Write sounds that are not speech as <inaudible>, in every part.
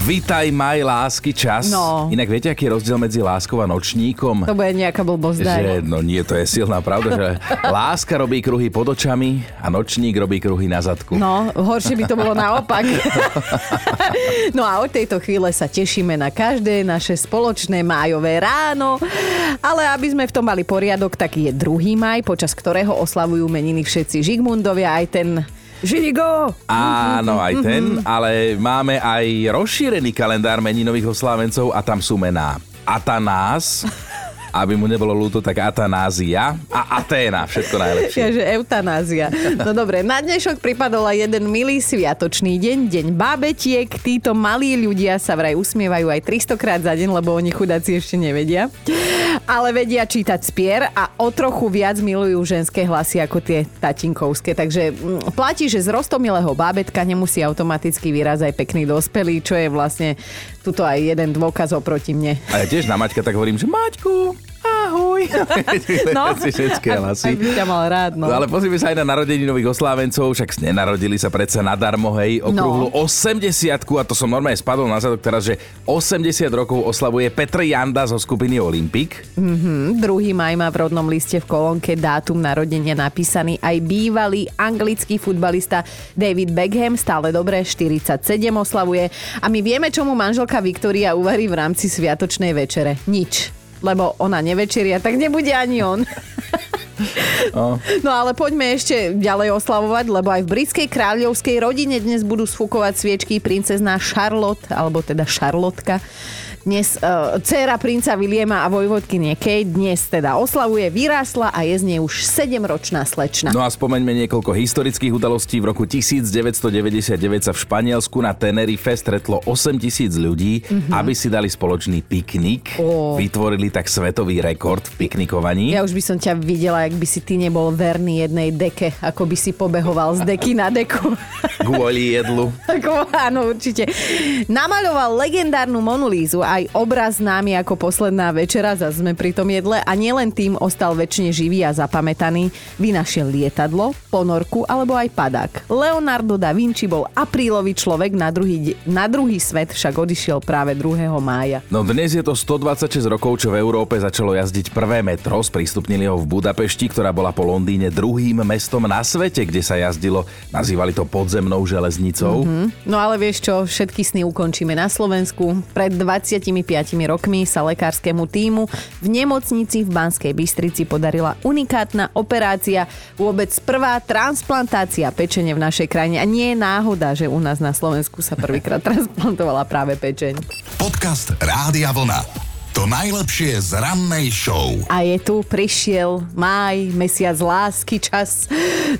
Vítaj, maj, lásky, čas. No. Inak viete, aký je rozdiel medzi láskou a nočníkom? To bude nejaká blbosť. Že, no nie, to je silná pravda, že <laughs> láska robí kruhy pod očami a nočník robí kruhy na zadku. No, horšie by to bolo naopak. <laughs> no a od tejto chvíle sa tešíme na každé naše spoločné májové ráno. Ale aby sme v tom mali poriadok, tak je 2. maj, počas ktorého oslavujú meniny všetci Žigmundovia, aj ten Žigo! Áno, aj ten, ale máme aj rozšírený kalendár meninových oslávencov a tam sú mená Atanás, aby mu nebolo ľúto, tak Atanázia a Aténa, všetko najlepšie. Ja, že eutanázia. No dobre, na dnešok pripadol aj jeden milý sviatočný deň, deň bábetiek. Títo malí ľudia sa vraj usmievajú aj 300 krát za deň, lebo oni chudáci ešte nevedia. Ale vedia čítať spier a o trochu viac milujú ženské hlasy ako tie tatinkovské. Takže mm, platí, že z rostomilého bábetka nemusí automaticky vyrazť aj pekný dospelý, čo je vlastne tuto aj jeden dôkaz oproti mne. A ja tiež na Maťka tak hovorím, že Maťku, ahoj. <laughs> No, ženské hlasy. Aby ťa mal rád, no. No ale pozrime sa aj na narodeninových oslávencov, však nenarodili sa predsa nadarmo, hej, okrúhlu No. 80 a to som normálne spadol na zadok teraz, že 80 rokov oslavuje Petr Janda zo skupiny Olympic. 2. maj má v rodnom liste v kolónke dátum narodenia napísaný aj bývalý anglický futbalista David Beckham, stále dobré, 47 oslavuje. A my vieme, čo mu manželka Viktória uvarí v rámci sviatočnej večere. Nič. Lebo ona nevečeria, tak nebude ani on. No ale poďme ešte ďalej oslavovať, lebo aj v britskej kráľovskej rodine dnes budú sfúkovať sviečky princezná Charlotte, alebo teda Charlotka. Dnes uh, dcéra princa Williama a vojvodkynie Kate dnes teda oslavuje, vyrástla a je z nej už 7-ročná slečna. No a spomeňme niekoľko historických udalostí. V roku 1999 sa v Španielsku na Tenerife stretlo 8 tisíc ľudí, aby si dali spoločný piknik. Ó. Vytvorili tak svetový rekord v piknikovaní. Ja už by som ťa videla, ak by si ty nebol verný jednej deke, ako by si pobehoval z deky na deku. Kvôli jedlu. <laughs> Ako, áno, určite. Namaľoval legendárnu Monulízu, aj obraz známy ako posledná večera, zase sme pri tom jedle a nielen tým ostal väčšine živý a zapamätaný. Vynašiel lietadlo, ponorku alebo aj padák. Leonardo da Vinci bol aprílový človek, na druhý, na druhý svet však odišiel práve 2. mája. No dnes je to 126 rokov, čo v Európe začalo jazdiť prvé metro. Sprístupnili ho v Budapešti, ktorá bola po Londýne druhým mestom na svete, kde sa jazdilo. Nazývali to podzemnou železnicou. No ale vieš čo, všetky sny ukončíme na Slovensku. Pred 25 rokmi sa lekárskému týmu v nemocnici v Banskej Bystrici podarila unikátna operácia, vôbec prvá transplantácia pečene v našej krajine. A nie je náhoda, že u nás na Slovensku sa prvýkrát <laughs> transplantovala práve pečeň. Podcast Rádia Vlna. To najlepšie z rannej show. A je tu, prišiel máj, mesiac lásky, čas.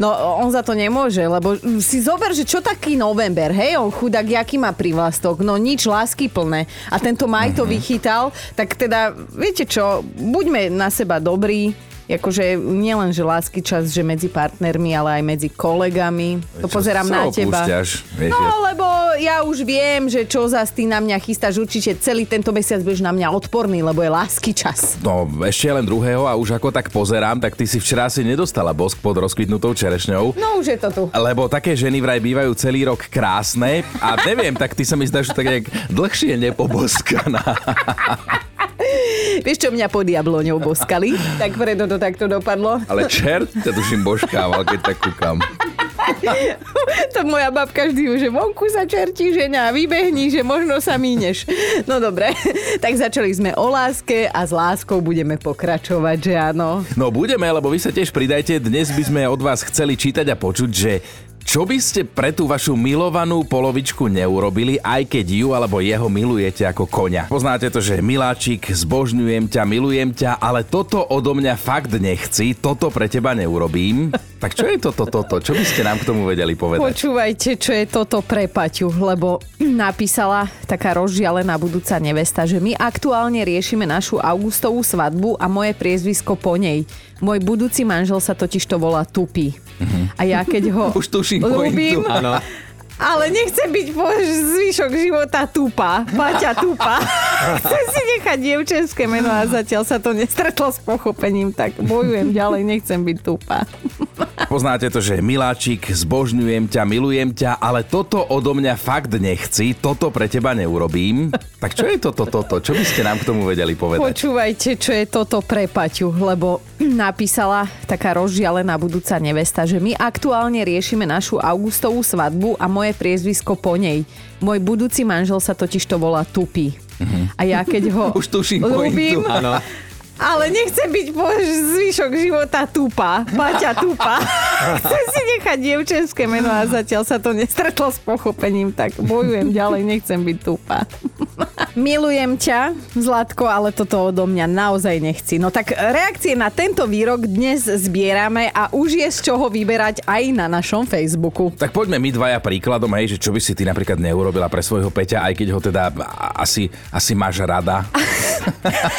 No on za to nemôže, lebo si zober, že čo taký november, hej, on chudák, jaký má privlastok, no nič lásky plné. A tento maj to vychytal, tak teda, viete čo, buďme na seba dobrí, akože nielen, že lásky čas, že medzi partnermi, ale aj medzi kolegami. To Čo pozerám na teba. opúšťaš, vieš, No, lebo ja už viem, že čo zas ty na mňa chystáš, určite celý tento mesiac budeš na mňa odporný, lebo je lásky čas. No, ešte len druhého a už ako tak pozerám, tak ty si včera si nedostala bosk pod rozkvitnutou čerešňou. No už je to tu. Lebo také ženy vraj bývajú celý rok krásne a neviem, tak ty sa mi zdáš tak nejak dlhšie nepoboskaná. <laughs> Vieš, čo mňa pod jabloňou boskali? Tak preto to takto dopadlo. Ale čert ťa tuším božkával, keď tak kúkam. <laughs> to moja babka vždy, že vonku sa čertí žena, vybehni, že možno sa míneš. No dobre, tak začali sme o láske a s láskou budeme pokračovať, že áno. No budeme, lebo vy sa tiež pridajte. Dnes by sme od vás chceli čítať a počuť, že čo by ste pre tú vašu milovanú polovičku neurobili, aj keď ju alebo jeho milujete ako koňa. Poznáte to, že miláčik, zbožňujem ťa, milujem ťa, ale toto odo mňa fakt nechci, toto pre teba neurobím. <laughs> Tak čo je toto, toto? Čo by ste nám k tomu vedeli povedať? Počúvajte, čo je toto pre Paťu, lebo napísala taká rozžialená budúca nevesta, že my aktuálne riešime našu augustovú svadbu a moje priezvisko po nej. Môj budúci manžel sa totiž to volá Tupy. A ja keď ho Už tuším ľúbim, pointu. Áno. ale nechcem byť po zvyšok života tupa. Paťa tupa. <laughs> <laughs> Chcem si nechať dievčenské meno a zatiaľ sa to nestretlo s pochopením, tak bojujem ďalej, nechcem byť tupa. <laughs> Poznáte to, že miláčik, zbožňujem ťa, milujem ťa, ale toto odo mňa fakt nechci, toto pre teba neurobím. Tak čo je toto, toto? Čo by ste nám k tomu vedeli povedať? Počúvajte, čo je toto pre Paťu, lebo <clears throat> napísala taká rozžialená budúca nevesta, že my aktuálne riešime našu augustovú svadbu a moje priezvisko po nej. Môj budúci manžel sa totiž to volá A ja keď ho <laughs> Už tuším ľúbim. <laughs> ale nechcem byť po zvyšok života tupa. Paťa tupa. <laughs> Chcem si nechať dievčenské meno a zatiaľ sa to nestretlo s pochopením, tak bojujem ďalej, nechcem byť tupa. <laughs> Milujem ťa, Zlatko, ale toto odo mňa naozaj nechci. No tak reakcie na tento výrok dnes zbierame a už je z čoho vyberať aj na našom Facebooku. Tak poďme my dvaja príkladom, hej, že čo by si ty napríklad neurobila pre svojho Peťa, aj keď ho teda asi, asi máš rada. <laughs>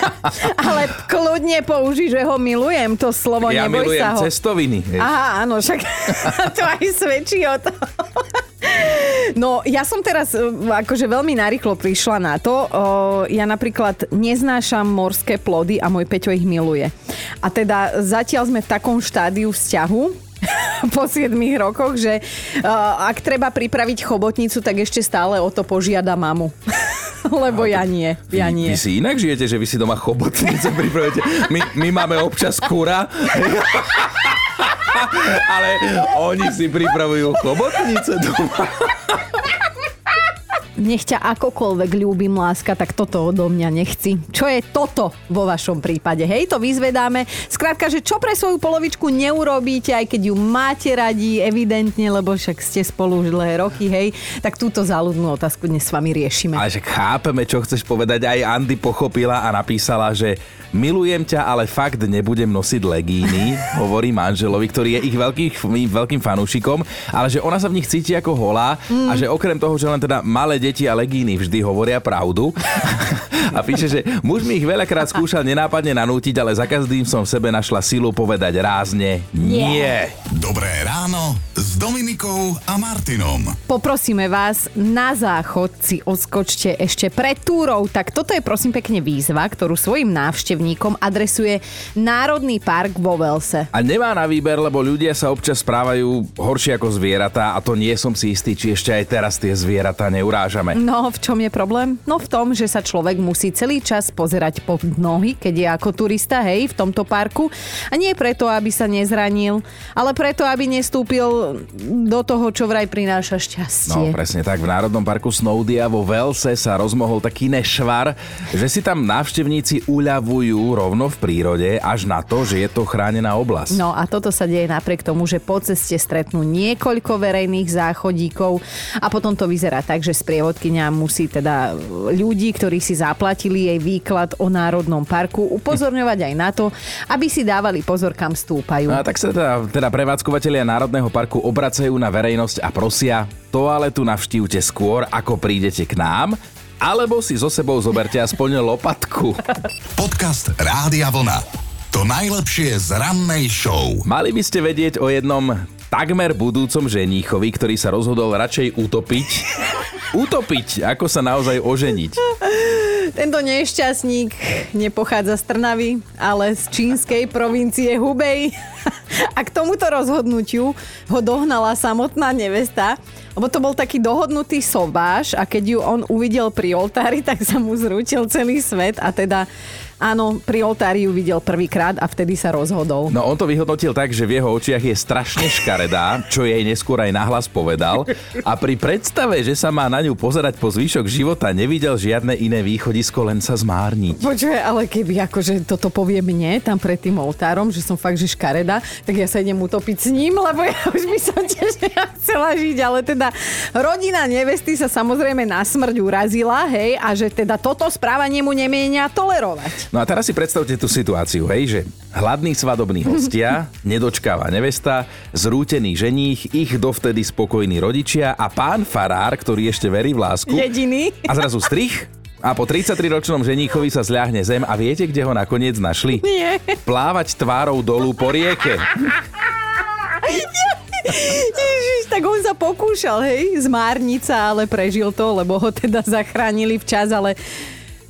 <laughs> Ale kľudne použij, že ho milujem, to slovo ja neboj milujem sa ho. cestoviny. hej. Aha, áno, však <laughs> to aj svedčí o tom. No, ja som teraz e, akože veľmi narýchlo prišla na to. Ja napríklad neznášam morské plody a môj Peťo ich miluje. A teda zatiaľ sme v takom štádiu vzťahu, <laughs> po 7 rokoch, že uh, ak treba pripraviť chobotnicu, tak ešte stále o to požiada mamu. <laughs> Lebo ja nie, ja vy, nie. vy si inak žijete, že vy si doma chobotnice <laughs> pripravujete. My, my máme občas kura, <laughs> ale oni si pripravujú chobotnice doma. Nech ťa akokoľvek ľúbim, láska, tak toto odo mňa nechci. Čo je toto vo vašom prípade? Hej, to vyzvedáme. Skrátka, že čo pre svoju polovičku neurobíte, aj keď ju máte radi, evidentne, lebo však ste spolu už dlhé roky, hej, tak túto záľudnú otázku dnes s vami riešime. Ale však chápeme, čo chceš povedať. Aj Andy pochopila a napísala, že milujem ťa, ale fakt nebudem nosiť legíny, <laughs> hovorí manželovi, ktorý je ich veľký, veľkým fanúšikom, ale že ona sa v nich cíti ako holá a že okrem toho, že len teda malé deti a legíny vždy hovoria pravdu. <laughs> A píše, že muž mi ich veľakrát skúšal nenápadne nanútiť, ale za každým som v sebe našla silu povedať rázne nie. Dobré ráno s Dominikou a Martinom. Poprosíme vás, na záchod si odskočte ešte pred túrou. Tak toto je prosím pekne výzva, ktorú svojim návštevníkom adresuje Národný park vo Velse. A nemá na výber, lebo ľudia sa občas správajú horšie ako zvieratá a to nie som si istý, či ešte aj teraz tie zvieratá neurážame. No, v čom je problém? No v tom, že sa človek musí celý čas pozerať pod nohy, keď je ako turista, hej, v tomto parku. A nie preto, aby sa nezranil, ale preto, aby nestúpil do toho, čo vraj prináša No, šťastie. presne tak. V Národnom parku Snowdia vo Velse sa rozmohol taký nešvar, že si tam návštevníci uľavujú rovno v prírode, až na to, že je to chránená oblasť. No a toto sa deje napriek tomu, že po ceste stretnú niekoľko verejných záchodíkov a potom to vyzerá tak, že sprievodkynia musí teda ľudí, ktorí si zaplatili jej výklad o Národnom parku, upozorňovať aj na to, aby si dávali pozor, kam stúpajú. No A tak sa teda, teda prevádzkovateľia Národného parku obracajú na verejnosť a prosia, toaletu navštívte skôr, ako prídete k nám, alebo si so sebou zoberte aspoň lopatku. <laughs> Podcast Rádia Vlna. To najlepšie z rannej show. Mali by ste vedieť o jednom takmer budúcom ženíchovi, ktorý sa rozhodol radšej utopiť. Utopiť, ako sa naozaj oženiť. Tento nešťastník nepochádza z Trnavy, ale z čínskej provincie Hubei. <laughs> A k tomuto rozhodnutiu ho dohnala samotná nevesta, lebo to bol taký dohodnutý sobáš a keď ju on uvidel pri oltári, <laughs> tak sa mu zrútil celý svet a teda áno, pri oltári ju videl prvýkrát a vtedy sa rozhodol. No on to vyhodnotil tak, že v jeho očiach je strašne škaredá, čo jej neskôr aj nahlas povedal. A pri predstave, že sa má na ňu pozerať po zvyšok života, nevidel žiadne iné východisko, len sa zmárniť. Počuje, ale keby akože toto povie mne tam pred tým oltárom, že som fakt, že škareda, tak ja sa idem utopiť s ním, lebo ja už by som tiež chcela žiť, ale teda rodina nevesty sa samozrejme na smrť urazila, hej, a že teda toto správanie mu nemienia tolerovať. No a teraz si predstavte tú situáciu, hej, že hladní svadobní hostia, nedočkáva nevesta, zrútený ženích, ich dovtedy spokojní rodičia a pán farár, ktorý ešte verí v lásku. Jediný. A zrazu strich a po 33-ročnom ženíchovi sa zľahne zem a viete, kde ho nakoniec našli? Nie. Plávať tvárou dolu po rieke. Ježiš, tak on sa pokúšal, hej, zmárniť sa, ale prežil to, lebo ho teda zachránili včas, ale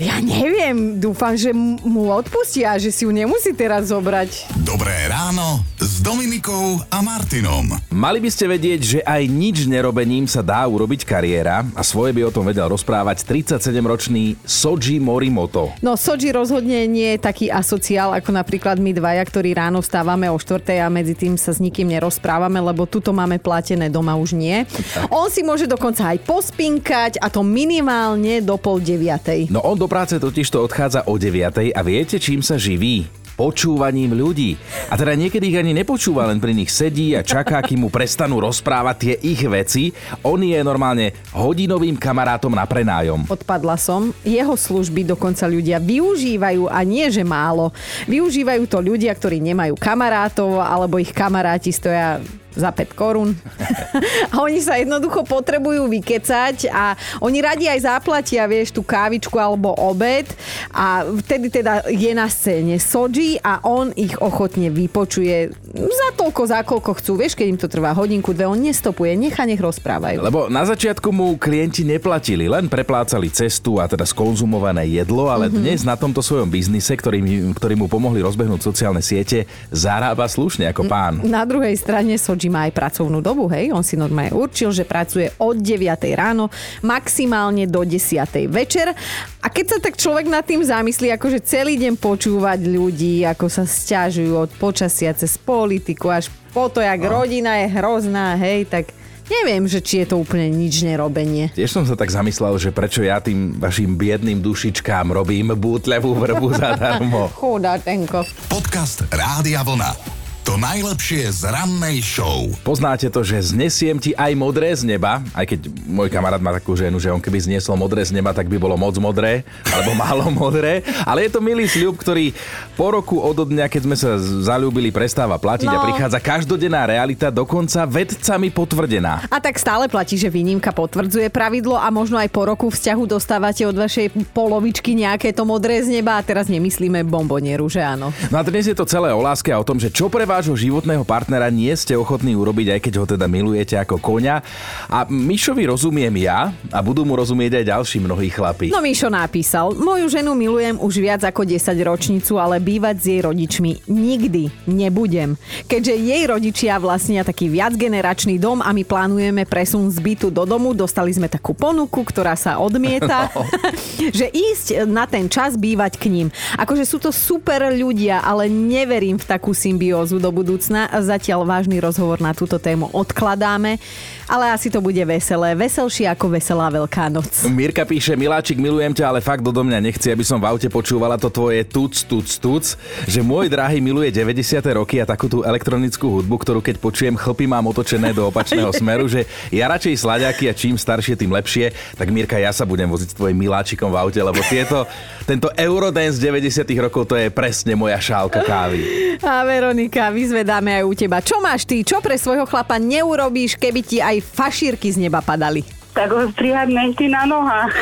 Ja neviem, dúfam, že mu odpustia, že si ju nemusí teraz zobrať. Dobré ráno s Dominikou a Martinom. Mali by ste vedieť, že aj nič nerobením sa dá urobiť kariéra a svoje by o tom vedel rozprávať 37-ročný Soji Morimoto. No Soji rozhodne nie je taký asociál ako napríklad my dvaja, ktorí ráno vstávame o 4. a medzi tým sa s nikým nerozprávame, lebo tuto máme platené, doma už nie. On si môže dokonca aj pospinkať a to minimálne do pol deviatej. No on do práce totiž to odchádza o 9 a viete, čím sa živí? Počúvaním ľudí. A teda niekedy ich ani nepočúva, len pri nich sedí a čaká, kým mu prestanú rozprávať tie ich veci. On je normálne hodinovým kamarátom na prenájom. Odpadla som. Jeho služby dokonca ľudia využívajú a nie, že málo. Využívajú to ľudia, ktorí nemajú kamarátov alebo ich kamaráti stoja za 5 korún. <laughs> a oni sa jednoducho potrebujú vykecať a oni radi aj zaplatia, vieš, tú kávičku alebo obed a vtedy teda je na scéne Soji a on ich ochotne vypočuje za toľko, za koľko chcú. Vieš, keď im to trvá hodinku, dve, on nestopuje, nechá nech rozprávajú. Lebo na začiatku mu klienti neplatili, len preplácali cestu a teda skonzumované jedlo, ale mm-hmm. dnes na tomto svojom biznise, ktorý, ktorý mu pomohli rozbehnúť sociálne siete, zarába slušne ako pán. Na druhej strane Soji má aj pracovnú dobu, hej. On si normálne určil, že pracuje od 9 ráno maximálne do 10 večer. A keď sa tak človek nad tým zamyslí, akože celý deň počúvať ľudí, ako sa stiažujú od počasia cez politiku až po to, jak no. rodina je hrozná, hej, tak neviem, že či je to úplne nič nerobenie. Tiež som sa tak zamyslel, že prečo ja tým vašim biedným dušičkám robím bútlevú vrbu zadarmo. <laughs> Chudatenko. Podcast Rádia Vlna. To najlepšie z rannej show. Poznáte to, že znesiem ti aj modré z neba, aj keď môj kamarát má takú ženu, že on keby zniesol modré z neba, tak by bolo moc modré, alebo málo modré. Ale je to milý sľub, ktorý po roku od dňa, keď sme sa zalúbili, prestáva platiť no. a prichádza každodenná realita, dokonca vedcami potvrdená. A tak stále platí, že výnimka potvrdzuje pravidlo a možno aj po roku vzťahu dostávate od vašej polovičky nejaké to modré z neba a teraz nemyslíme bombonieru, že áno. No a dnes je to celé o láske a o tom, že čo pre vášho životného partnera nie ste ochotní urobiť, aj keď ho teda milujete ako koňa. A Mišovi rozumiem ja a budú mu rozumieť aj ďalší mnohí chlapi. No Mišo napísal, moju ženu milujem už viac ako 10 ročnicu, ale bývať s jej rodičmi nikdy nebudem. Keďže jej rodičia vlastnia taký viacgeneračný dom a my plánujeme presun z bytu do domu, dostali sme takú ponuku, ktorá sa odmieta, <laughs> no. <laughs> že ísť na ten čas bývať k ním. Akože sú to super ľudia, ale neverím v takú symbiózu do budúcna. Zatiaľ vážny rozhovor na túto tému odkladáme, ale asi to bude veselé. Veselšie ako veselá Veľká noc. Mirka píše, Miláčik, milujem ťa, ale fakt do mňa nechci, aby som v aute počúvala to tvoje tuc, tuc, tuc, že môj drahý miluje 90. roky a takú tú elektronickú hudbu, ktorú keď počujem, chlpy mám otočené do opačného <laughs> smeru, že ja radšej slaďaky a čím staršie, tým lepšie. Tak Mirka, ja sa budem voziť s tvojim Miláčikom v aute, lebo tieto, tento Eurodance 90. rokov, to je presne moja šálka kávy. A Veronika, vyzvedáme aj u teba. Čo máš ty? Čo pre svojho chlapa neurobíš, keby ti aj fašírky z neba padali? Tak ho strihať nechty na nohách. <gasps>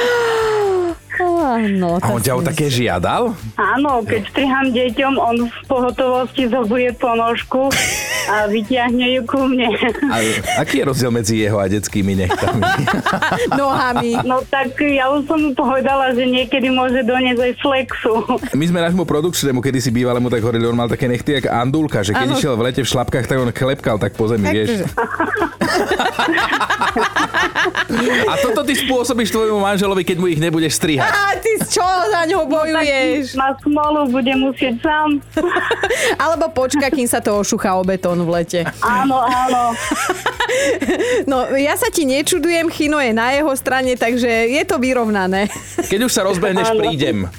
Áno, A on ťa o také žiadal? Áno, keď striham deťom, on v pohotovosti zobuje ponožku <laughs> a vyťahne ju ku mne. A aký je rozdiel medzi jeho a detskými nechtami? <laughs> Nohami. No tak ja už som mu povedala, že niekedy môže doniesť aj flexu. My sme nášmu produkčnému, kedy si bývalému tak hovorili, on mal také nechty jak Andulka, že keď Áno. išiel v lete v šlapkách, tak on klepkal tak po zemi, vieš. <laughs> A toto ty spôsobíš tvojmu manželovi, keď mu ich nebudeš strihať. Ty čo za ňou bojuješ? Na smolu bude musieť sám. <laughs> Alebo počka, kým sa to ošuchá o betón v lete. Áno, áno. <laughs> No, ja sa ti nečudujem, Chino je na jeho strane, takže je to vyrovnané. Keď už sa rozbehneš, Áno. prídem.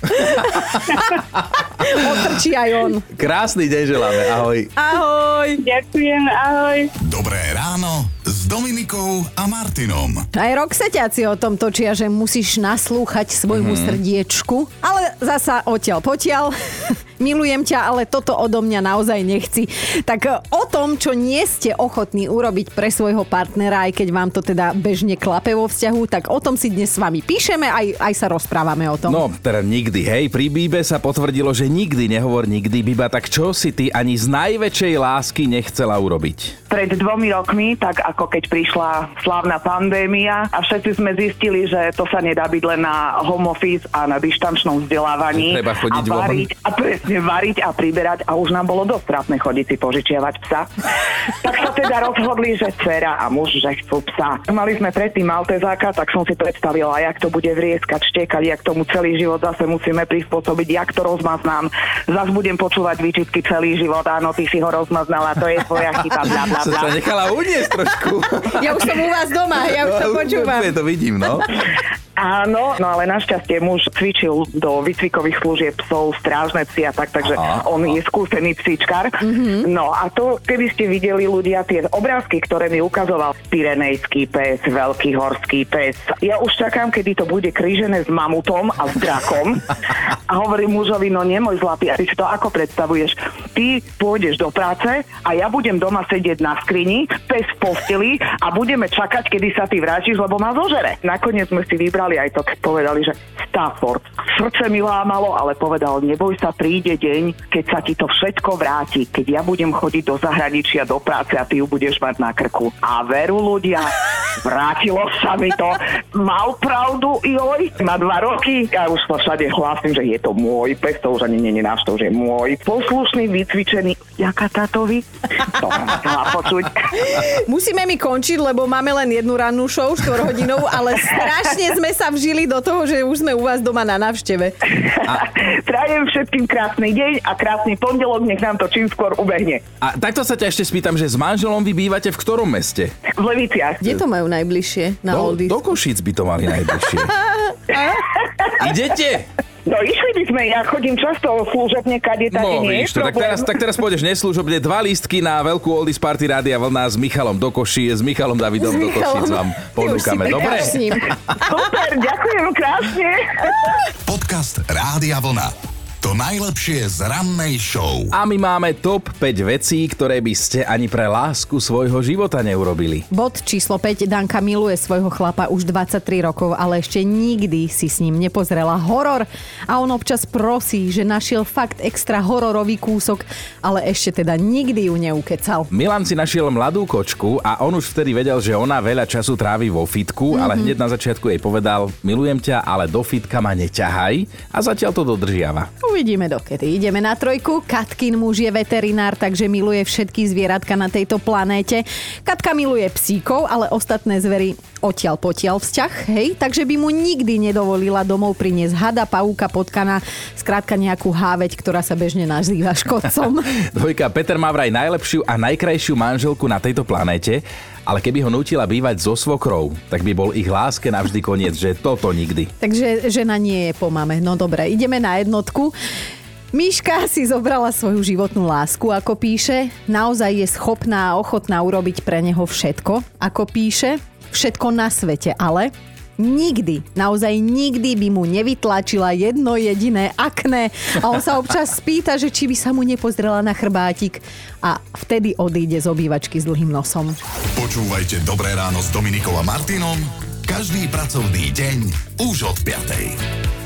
<laughs> Otrčí aj on. Krásny deň želáme, ahoj. Ahoj. Ďakujem, ahoj. Dobré ráno s Dominikou a Martinom. Aj roxeťáci o tom točia, že musíš naslúchať svojmu mm-hmm. srdiečku, ale zasa odtiaľ potiaľ. <laughs> milujem ťa, ale toto odo mňa naozaj nechci. Tak e, o tom, čo nie ste ochotní urobiť pre svojho partnera, aj keď vám to teda bežne klape vo vzťahu, tak o tom si dnes s vami píšeme, aj, aj sa rozprávame o tom. No, teda nikdy, hej. Pri Bíbe sa potvrdilo, že nikdy nehovor nikdy, Biba. Tak čo si ty ani z najväčšej lásky nechcela urobiť? Pred dvomi rokmi, tak ako keď prišla slávna pandémia a všetci sme zistili, že to sa nedá byť len na home office a na dištančnom vzdelávaní. Treba chodiť a variť, a presne variť a priberať a už nám bolo dosť trápne chodiť si požičiavať psa. Tak sa teda rozhodli, že dcera a muž, že chcú psa. Mali sme predtým Maltezáka, tak som si predstavila, jak to bude vrieskať, štekať, jak tomu celý život zase musíme prispôsobiť, jak to rozmaznám. Zas budem počúvať výčitky celý život, áno, ty si ho rozmaznala, to je tvoja chyba, bla, bla, Som bla. sa nechala uniesť trošku. Ja už som u vás doma, ja už to <laughs> počúvam. Úplne to vidím, no. Áno, no ale našťastie muž cvičil do výcvikových služieb psov, strážne psy a tak, takže Aha, on je skúsený psíčkar. Mhm. No a to, keby ste videli ľudia tie obrázky, ktoré mi ukazoval Pirenejský pes, Veľký horský pes. Ja už čakám, kedy to bude krížené s mamutom a s drakom. <laughs> A hovorím mužovi, no nemoj zlatý, a ty si to ako predstavuješ? Ty pôjdeš do práce a ja budem doma sedieť na skrini, pes v posteli a budeme čakať, kedy sa ty vrátiš, lebo ma zožere. Nakoniec sme si vybrali aj to, keď povedali, že Stafford. Srdce mi lámalo, ale povedal, neboj sa, príde deň, keď sa ti to všetko vráti, keď ja budem chodiť do zahraničia, do práce a ty ju budeš mať na krku. A veru ľudia, <laughs> vrátilo sa mi to. Mal pravdu, joj, má dva roky. Ja už to všade hlásim, že je to môj pes, to už ani nie je náš, to už je môj. Poslušný, vycvičený. To som chcela počuť. Musíme mi končiť, lebo máme len jednu rannú show, 4 hodinovú, ale strašne sme sa vžili do toho, že už sme u vás doma na návšteve. Prajem všetkým krásny deň a krásny pondelok, nech nám to čím skôr ubehne. A takto sa ťa ešte spýtam, že s manželom vy bývate v ktorom meste? V Leviciach. Kde to majú najbližšie na Do, do Košíc by to mali najbližšie. <laughs> Idete? No išli by sme, ja chodím často služobne, kade tady No nie je to, tak teraz, tak teraz pôjdeš neslužobne dva lístky na veľkú Oldies Party Rádia Vlna s Michalom do Koší, s Michalom Davidom do Košíc vám ponúkame. Dobre? s. Super, ďakujem krásne. <laughs> Podcast Rádia Vlna. To najlepšie z rannej show. A my máme top 5 vecí, ktoré by ste ani pre lásku svojho života neurobili. Bod číslo 5. Danka miluje svojho chlapa už 23 rokov, ale ešte nikdy si s ním nepozrela horor. A on občas prosí, že našiel fakt extra hororový kúsok, ale ešte teda nikdy ju neukecal. Milan si našiel mladú kočku a on už vtedy vedel, že ona veľa času trávi vo fitku, mm-hmm. ale hneď na začiatku jej povedal, milujem ťa, ale do fitka ma neťahaj a zatiaľ to dodržiava. Uvidíme dokedy. Ideme na trojku. Katkin muž je veterinár, takže miluje všetky zvieratka na tejto planéte. Katka miluje psíkov, ale ostatné zvery odtiaľ potiaľ vzťah, hej? Takže by mu nikdy nedovolila domov priniesť hada, pavúka, potkana, skrátka nejakú háveť, ktorá sa bežne nazýva škodcom. <laughs> Dvojka, Peter má vraj najlepšiu a najkrajšiu manželku na tejto planéte, ale keby ho nutila bývať so svokrou, tak by bol ich láske navždy koniec, že toto nikdy. Takže žena nie je po mame. No dobre, ideme na jednotku. Miška si zobrala svoju životnú lásku, ako píše. Naozaj je schopná a ochotná urobiť pre neho všetko, ako píše. Všetko na svete, ale nikdy, naozaj nikdy by mu nevytlačila jedno jediné akné a on sa občas spýta, že či by sa mu nepozrela na chrbátik a vtedy odíde z obývačky s dlhým nosom. Počúvajte Dobré ráno s Dominikom a Martinom každý pracovný deň už od 5.